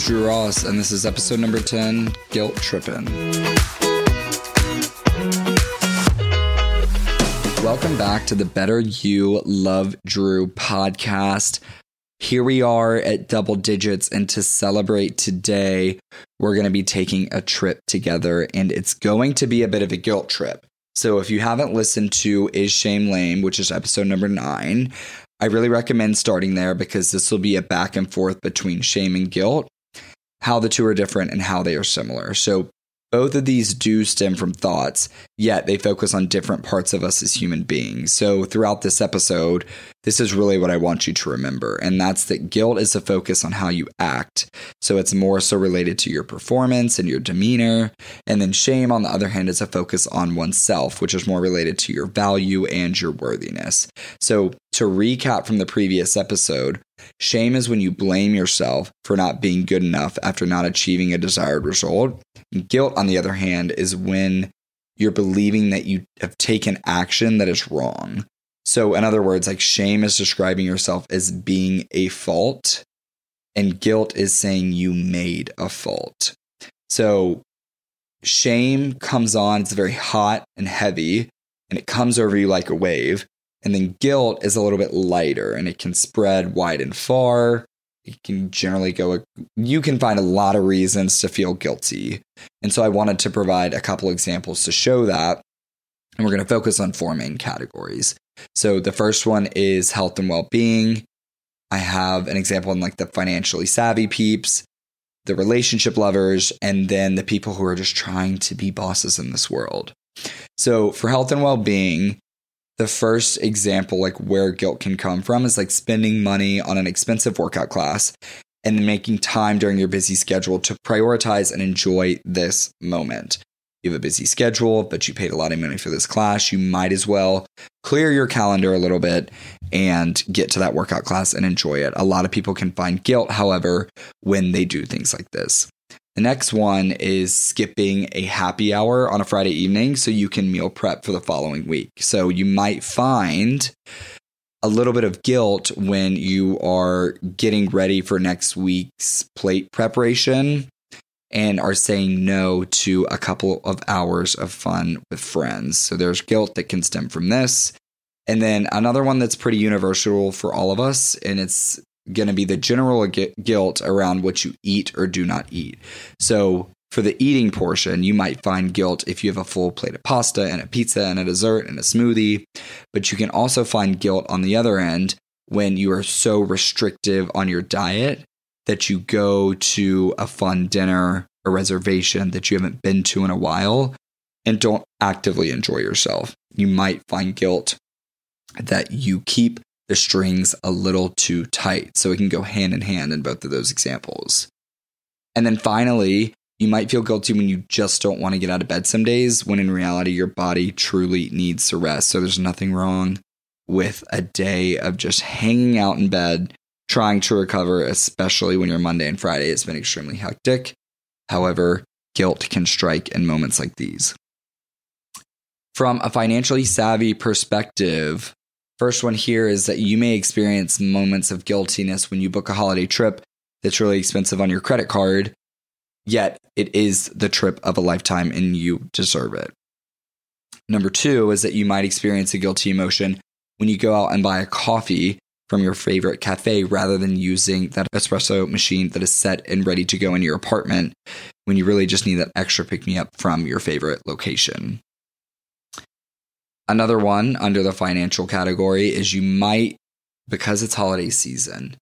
is Drew Ross, and this is episode number 10 Guilt Trippin'. Welcome back to the Better You Love Drew podcast. Here we are at double digits, and to celebrate today, we're going to be taking a trip together, and it's going to be a bit of a guilt trip. So, if you haven't listened to Is Shame Lame, which is episode number nine, I really recommend starting there because this will be a back and forth between shame and guilt, how the two are different and how they are similar. So, both of these do stem from thoughts, yet they focus on different parts of us as human beings. So, throughout this episode, this is really what I want you to remember. And that's that guilt is a focus on how you act. So, it's more so related to your performance and your demeanor. And then shame, on the other hand, is a focus on oneself, which is more related to your value and your worthiness. So, to recap from the previous episode, shame is when you blame yourself for not being good enough after not achieving a desired result. Guilt, on the other hand, is when you're believing that you have taken action that is wrong. So, in other words, like shame is describing yourself as being a fault, and guilt is saying you made a fault. So, shame comes on, it's very hot and heavy, and it comes over you like a wave. And then guilt is a little bit lighter and it can spread wide and far. It can generally go you can find a lot of reasons to feel guilty. And so i wanted to provide a couple examples to show that. And we're going to focus on four main categories. So the first one is health and well-being. I have an example in like the financially savvy peeps the relationship lovers and then the people who are just trying to be bosses in this world. So for health and well-being the first example, like where guilt can come from, is like spending money on an expensive workout class and making time during your busy schedule to prioritize and enjoy this moment. You have a busy schedule, but you paid a lot of money for this class. You might as well clear your calendar a little bit and get to that workout class and enjoy it. A lot of people can find guilt, however, when they do things like this. The next one is skipping a happy hour on a Friday evening so you can meal prep for the following week. So you might find a little bit of guilt when you are getting ready for next week's plate preparation and are saying no to a couple of hours of fun with friends. So there's guilt that can stem from this. And then another one that's pretty universal for all of us, and it's going to be the general guilt around what you eat or do not eat. So, for the eating portion, you might find guilt if you have a full plate of pasta and a pizza and a dessert and a smoothie. But you can also find guilt on the other end when you are so restrictive on your diet that you go to a fun dinner, a reservation that you haven't been to in a while, and don't actively enjoy yourself. You might find guilt that you keep the strings a little too tight. So it can go hand in hand in both of those examples. And then finally, you might feel guilty when you just don't want to get out of bed some days, when in reality, your body truly needs to rest. So there's nothing wrong with a day of just hanging out in bed, trying to recover, especially when your Monday and Friday has been extremely hectic. However, guilt can strike in moments like these. From a financially savvy perspective, First one here is that you may experience moments of guiltiness when you book a holiday trip that's really expensive on your credit card, yet it is the trip of a lifetime and you deserve it. Number two is that you might experience a guilty emotion when you go out and buy a coffee from your favorite cafe rather than using that espresso machine that is set and ready to go in your apartment when you really just need that extra pick me up from your favorite location. Another one under the financial category is you might, because it's holiday season,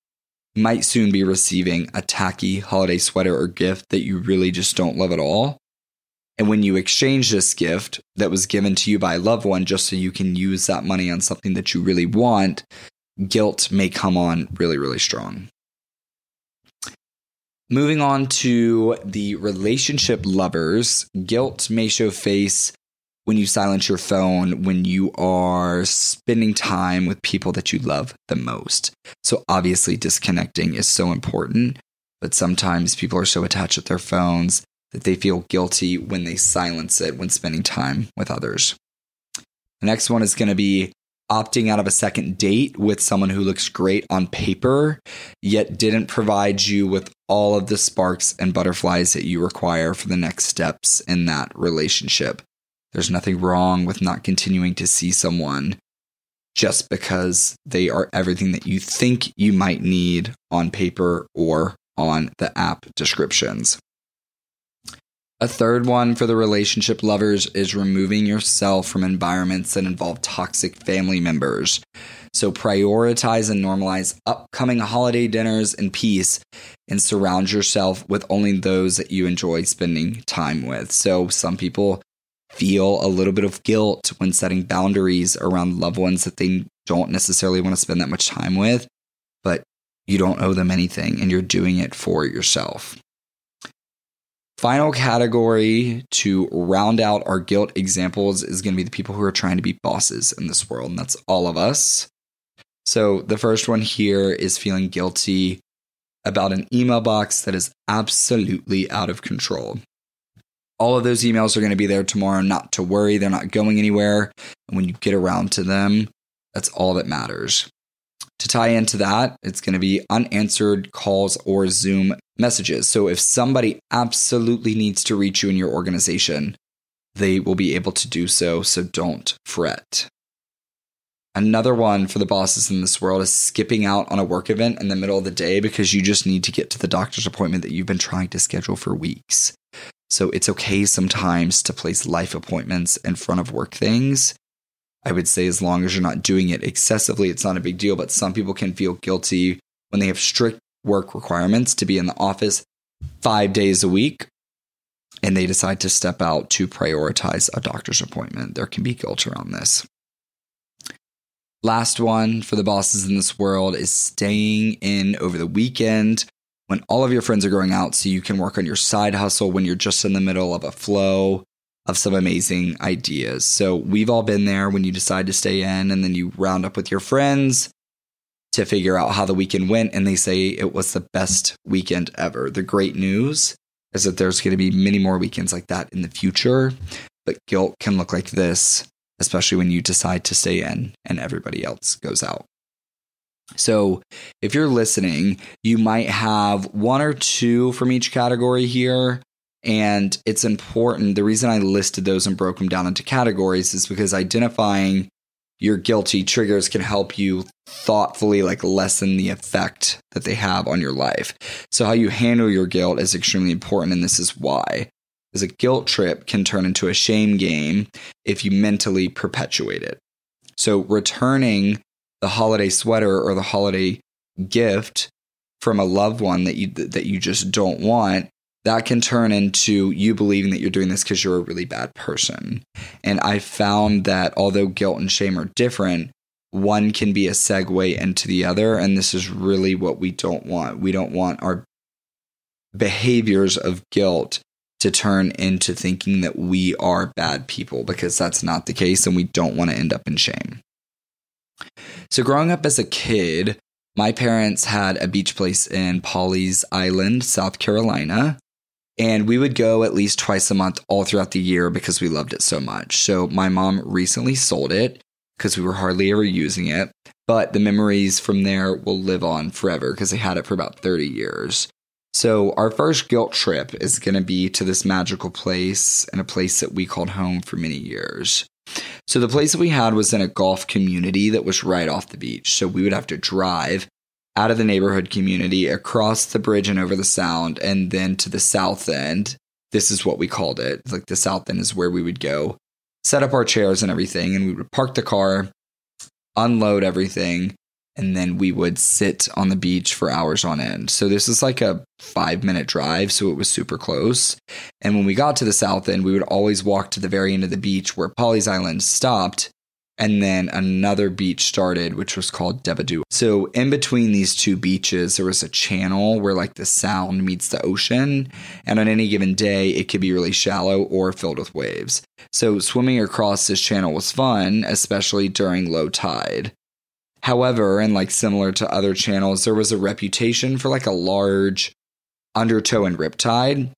might soon be receiving a tacky holiday sweater or gift that you really just don't love at all. And when you exchange this gift that was given to you by a loved one just so you can use that money on something that you really want, guilt may come on really, really strong. Moving on to the relationship lovers, guilt may show face when you silence your phone when you are spending time with people that you love the most. So, obviously, disconnecting is so important, but sometimes people are so attached with their phones that they feel guilty when they silence it when spending time with others. The next one is going to be opting out of a second date with someone who looks great on paper, yet didn't provide you with all of the sparks and butterflies that you require for the next steps in that relationship. There's nothing wrong with not continuing to see someone just because they are everything that you think you might need on paper or on the app descriptions. A third one for the relationship lovers is removing yourself from environments that involve toxic family members. So prioritize and normalize upcoming holiday dinners in peace and surround yourself with only those that you enjoy spending time with. So some people feel a little bit of guilt when setting boundaries around loved ones that they don't necessarily want to spend that much time with, but you don't owe them anything and you're doing it for yourself. Final category to round out our guilt examples is going to be the people who are trying to be bosses in this world, and that's all of us. So, the first one here is feeling guilty about an email box that is absolutely out of control. All of those emails are going to be there tomorrow, not to worry. They're not going anywhere. And when you get around to them, that's all that matters. To tie into that, it's going to be unanswered calls or Zoom messages. So if somebody absolutely needs to reach you in your organization, they will be able to do so. So don't fret. Another one for the bosses in this world is skipping out on a work event in the middle of the day because you just need to get to the doctor's appointment that you've been trying to schedule for weeks. So it's okay sometimes to place life appointments in front of work things I would say as long as you're not doing it excessively, it's not a big deal. But some people can feel guilty when they have strict work requirements to be in the office five days a week and they decide to step out to prioritize a doctor's appointment. There can be guilt around this. Last one for the bosses in this world is staying in over the weekend when all of your friends are going out so you can work on your side hustle when you're just in the middle of a flow of some amazing ideas. So we've all been there when you decide to stay in and then you round up with your friends to figure out how the weekend went and they say it was the best weekend ever. The great news is that there's going to be many more weekends like that in the future, but guilt can look like this, especially when you decide to stay in and everybody else goes out. So, if you're listening, you might have one or two from each category here and it's important. The reason I listed those and broke them down into categories is because identifying your guilty triggers can help you thoughtfully like lessen the effect that they have on your life. So how you handle your guilt is extremely important and this is why. Because a guilt trip can turn into a shame game if you mentally perpetuate it. So returning the holiday sweater or the holiday gift from a loved one that you that you just don't want that can turn into you believing that you're doing this because you're a really bad person. And I found that although guilt and shame are different, one can be a segue into the other. And this is really what we don't want. We don't want our behaviors of guilt to turn into thinking that we are bad people because that's not the case and we don't want to end up in shame. So, growing up as a kid, my parents had a beach place in Pawleys Island, South Carolina. And we would go at least twice a month all throughout the year because we loved it so much. So my mom recently sold it because we were hardly ever using it. But the memories from there will live on forever because they had it for about 30 years. So our first guilt trip is going to be to this magical place and a place that we called home for many years. So the place that we had was in a golf community that was right off the beach. So we would have to drive out of the neighborhood community across the bridge and over the sound and then to the south end this is what we called it like the south end is where we would go set up our chairs and everything and we would park the car unload everything and then we would sit on the beach for hours on end so this is like a five minute drive so it was super close and when we got to the south end we would always walk to the very end of the beach where Pawleys Island stopped and then another beach started, which was called Devadu. So in between these two beaches, there was a channel where like the sound meets the ocean. And on any given day, it could be really shallow or filled with waves. So swimming across this channel was fun, especially during low tide. However, and like similar to other channels, there was a reputation for like a large undertow and riptide.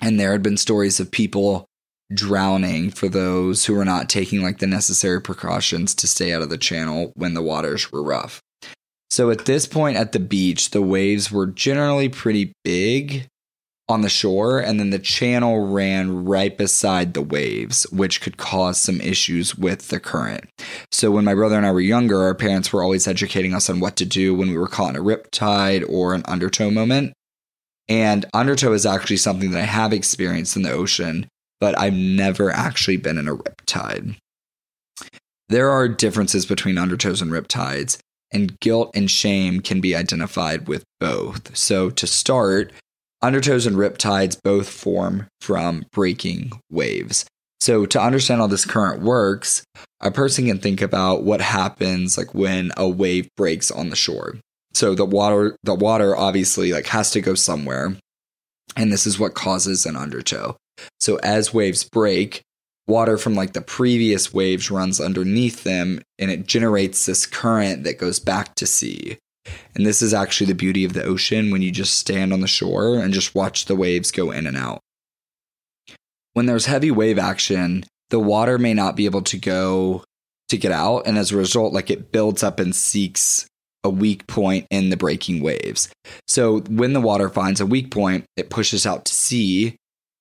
And there had been stories of people drowning for those who were not taking like the necessary precautions to stay out of the channel when the waters were rough. So at this point at the beach, the waves were generally pretty big on the shore, and then the channel ran right beside the waves, which could cause some issues with the current. So when my brother and I were younger, our parents were always educating us on what to do when we were caught in a rip tide or an undertow moment. And undertow is actually something that I have experienced in the ocean, but I've never actually been in a rip tide. There are differences between undertows and rip tides, and guilt and shame can be identified with both. So, to start, undertows and rip tides both form from breaking waves. So, to understand how this current works, a person can think about what happens like when a wave breaks on the shore. So the water the water obviously like has to go somewhere. And this is what causes an undertow. So as waves break, water from like the previous waves runs underneath them and it generates this current that goes back to sea. And this is actually the beauty of the ocean when you just stand on the shore and just watch the waves go in and out. When there's heavy wave action, the water may not be able to go to get out. And as a result, like it builds up and seeks a weak point in the breaking waves. So when the water finds a weak point, it pushes out to sea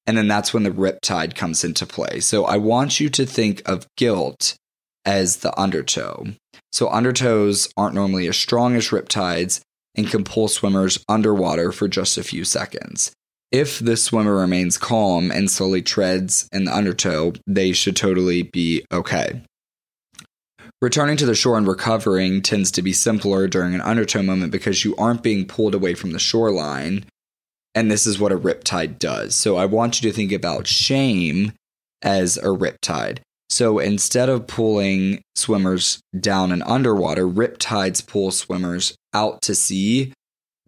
and then that's when the riptide comes into play. So I want you to think of guilt as the undertow. So undertows aren't normally as strong as riptides and can pull swimmers underwater for just a few seconds. If the swimmer remains calm and slowly treads in the undertow, they should totally be okay. Returning to the shore and recovering tends to be simpler during an undertow moment because you aren't being pulled away from the shoreline and this is what a riptide does. So I want you to think about shame as a riptide. So instead of pulling swimmers down and underwater, riptides pull swimmers out to sea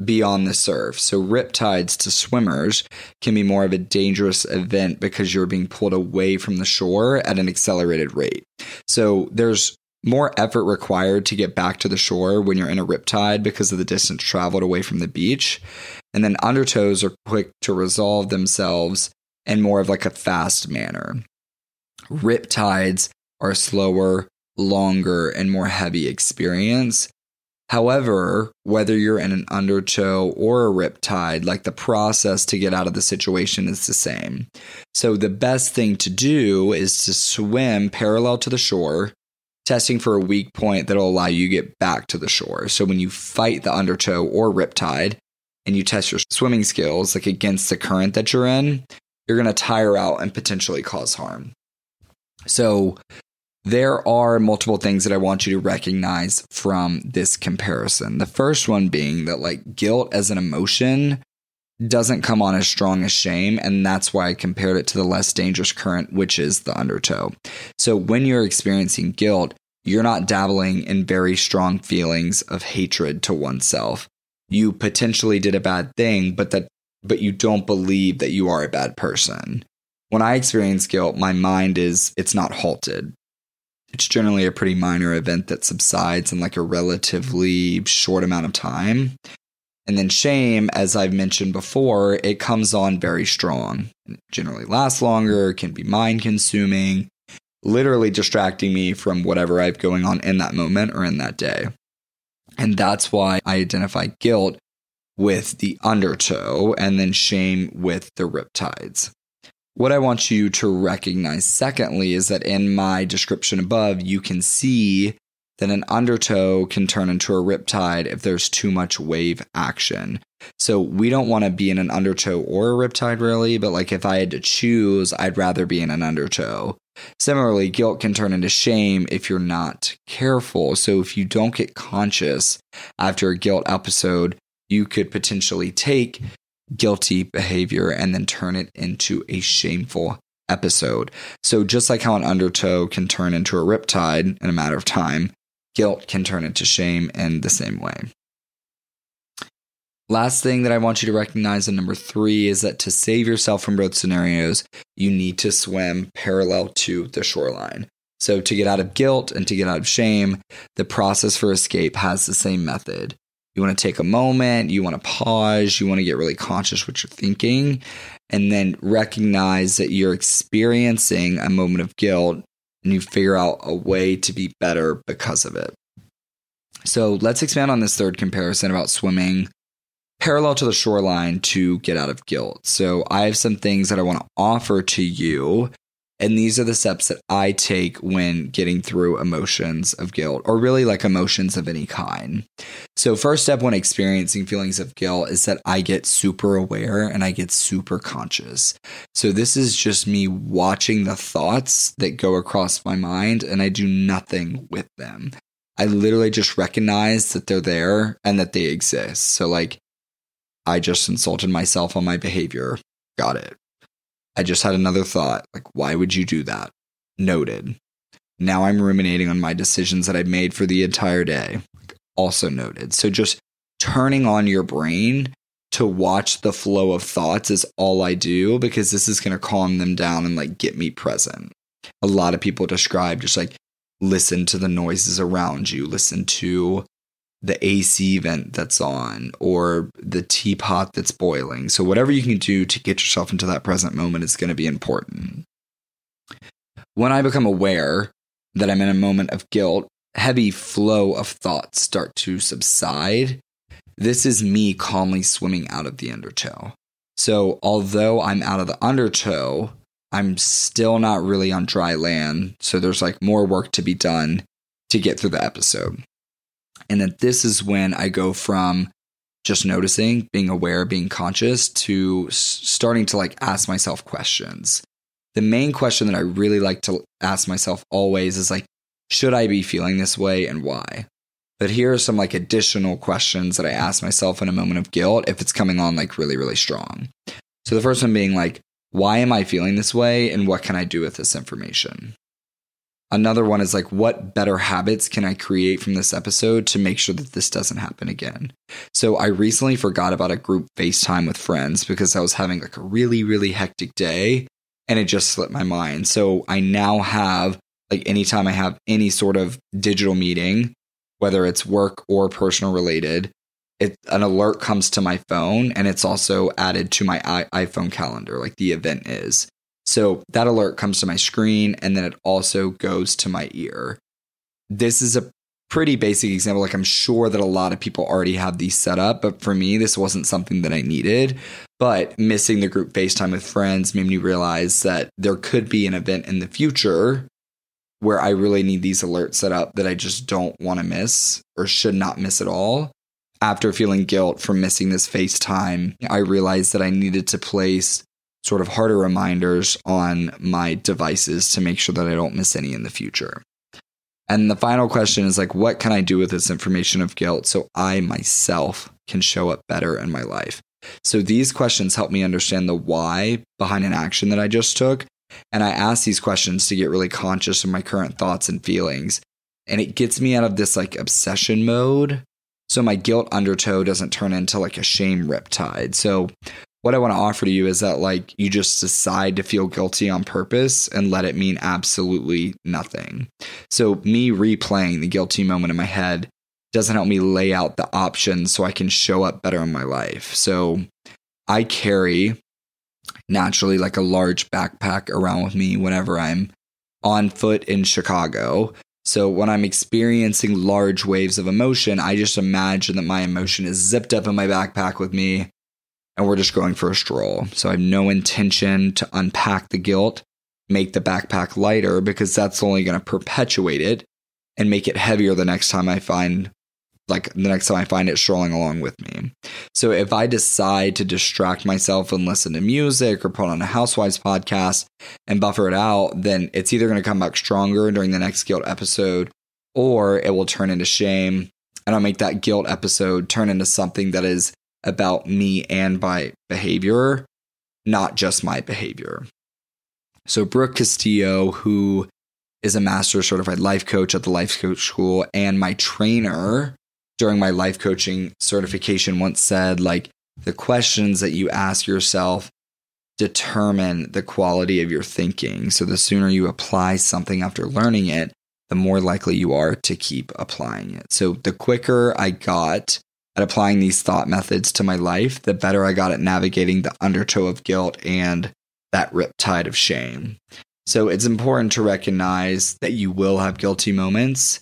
beyond the surf. So riptides to swimmers can be more of a dangerous event because you're being pulled away from the shore at an accelerated rate. So there's more effort required to get back to the shore when you're in a riptide because of the distance traveled away from the beach. And then undertows are quick to resolve themselves in more of like a fast manner. Rip tides are slower, longer, and more heavy experience. However, whether you're in an undertow or a rip tide, like the process to get out of the situation is the same. So the best thing to do is to swim parallel to the shore, testing for a weak point that'll allow you to get back to the shore. So when you fight the undertow or rip tide, and you test your swimming skills like against the current that you're in, you're going to tire out and potentially cause harm. So there are multiple things that I want you to recognize from this comparison. The first one being that like guilt as an emotion doesn't come on as strong as shame. And that's why I compared it to the less dangerous current, which is the undertow. So when you're experiencing guilt, you're not dabbling in very strong feelings of hatred to oneself you potentially did a bad thing, but that but you don't believe that you are a bad person. When I experience guilt, my mind is it's not halted. It's generally a pretty minor event that subsides in like a relatively short amount of time. And then shame, as I've mentioned before, it comes on very strong. It generally lasts longer, can be mind consuming, literally distracting me from whatever I have going on in that moment or in that day. And that's why I identify guilt with the undertow and then shame with the riptides. What I want you to recognize, secondly, is that in my description above, you can see that an undertow can turn into a riptide if there's too much wave action. So we don't want to be in an undertow or a riptide, really, but like if I had to choose, I'd rather be in an undertow. Similarly, guilt can turn into shame if you're not careful. So, if you don't get conscious after a guilt episode, you could potentially take guilty behavior and then turn it into a shameful episode. So, just like how an undertow can turn into a riptide in a matter of time, guilt can turn into shame in the same way. Last thing that I want you to recognize in number three is that to save yourself from both scenarios, you need to swim parallel to the shoreline. So, to get out of guilt and to get out of shame, the process for escape has the same method. You want to take a moment, you want to pause, you want to get really conscious what you're thinking, and then recognize that you're experiencing a moment of guilt and you figure out a way to be better because of it. So let's expand on this third comparison about swimming parallel to the shoreline to get out of guilt. So I have some things that I want to offer to you. And these are the steps that I take when getting through emotions of guilt, or really like emotions of any kind. So, first step when experiencing feelings of guilt is that I get super aware and I get super conscious. So, this is just me watching the thoughts that go across my mind, and I do nothing with them. I literally just recognize that they're there and that they exist. So, like, I just insulted myself on my behavior. Got it. I just had another thought like, why would you do that? Noted. Now I'm ruminating on my decisions that I made for the entire day. Also noted. So, just turning on your brain to watch the flow of thoughts is all I do because this is going to calm them down and like get me present. A lot of people describe just like listen to the noises around you, listen to the AC vent that's on or the teapot that's boiling. So, whatever you can do to get yourself into that present moment is going to be important. When I become aware that I'm in a moment of guilt, heavy flow of thoughts start to subside. This is me calmly swimming out of the undertow. So, although I'm out of the undertow, I'm still not really on dry land. So, there's like more work to be done to get through the episode. And then this is when I go from just noticing, being aware, being conscious to starting to like ask myself questions. The main question that I really like to ask myself always is like, should I be feeling this way and why? But here are some like additional questions that I ask myself in a moment of guilt if it's coming on like really, really strong. So the first one being like, why am I feeling this way and what can I do with this information? Another one is like, what better habits can I create from this episode to make sure that this doesn't happen again? So I recently forgot about a group FaceTime with friends because I was having like a really, really hectic day and it just slipped my mind. So I now have like anytime I have any sort of digital meeting, whether it's work or personal related, it, an alert comes to my phone and it's also added to my iPhone calendar, like the event is. So that alert comes to my screen and then it also goes to my ear. This is a pretty basic example. Like I'm sure that a lot of people already have these set up, but for me, this wasn't something that I needed. But missing the group FaceTime with friends made me realize that there could be an event in the future where I really need these alerts set up that I just don't want to miss or should not miss at all. After feeling guilt for missing this FaceTime, I realized that I needed to place sort of harder reminders on my devices to make sure that I don't miss any in the future. And the final question is like, what can I do with this information of guilt so I myself can show up better in my life? So these questions help me understand the why behind an action that I just took. And I ask these questions to get really conscious of my current thoughts and feelings. And it gets me out of this like obsession mode. So my guilt undertow doesn't turn into like a shame riptide. So what I want to offer to you is that like you just decide to feel guilty on purpose and let it mean absolutely nothing. So me replaying the guilty moment in my head doesn't help me lay out the options so I can show up better in my life. So I carry naturally like a large backpack around with me whenever I'm on foot in Chicago. So when I'm experiencing large waves of emotion, I just imagine that my emotion is zipped up in my backpack with me and we're just going for a stroll. So I have no intention to unpack the guilt, make the backpack lighter because that's only going to perpetuate it and make it heavier the next time I find like the next time I find it strolling along with me. So if I decide to distract myself and listen to music or put on a housewives podcast and buffer it out, then it's either going to come back stronger during the next guilt episode or it will turn into shame and I'll make that guilt episode turn into something that is about me and my behavior, not just my behavior. So, Brooke Castillo, who is a master certified life coach at the Life Coach School and my trainer during my life coaching certification, once said, like, the questions that you ask yourself determine the quality of your thinking. So, the sooner you apply something after learning it, the more likely you are to keep applying it. So, the quicker I got at applying these thought methods to my life, the better I got at navigating the undertow of guilt and that riptide of shame. So it's important to recognize that you will have guilty moments.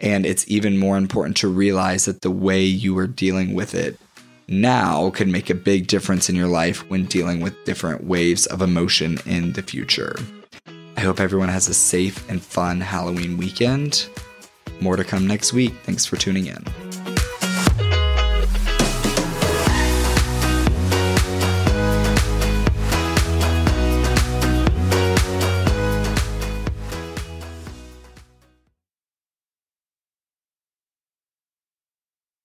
And it's even more important to realize that the way you are dealing with it now could make a big difference in your life when dealing with different waves of emotion in the future. I hope everyone has a safe and fun Halloween weekend. More to come next week. Thanks for tuning in.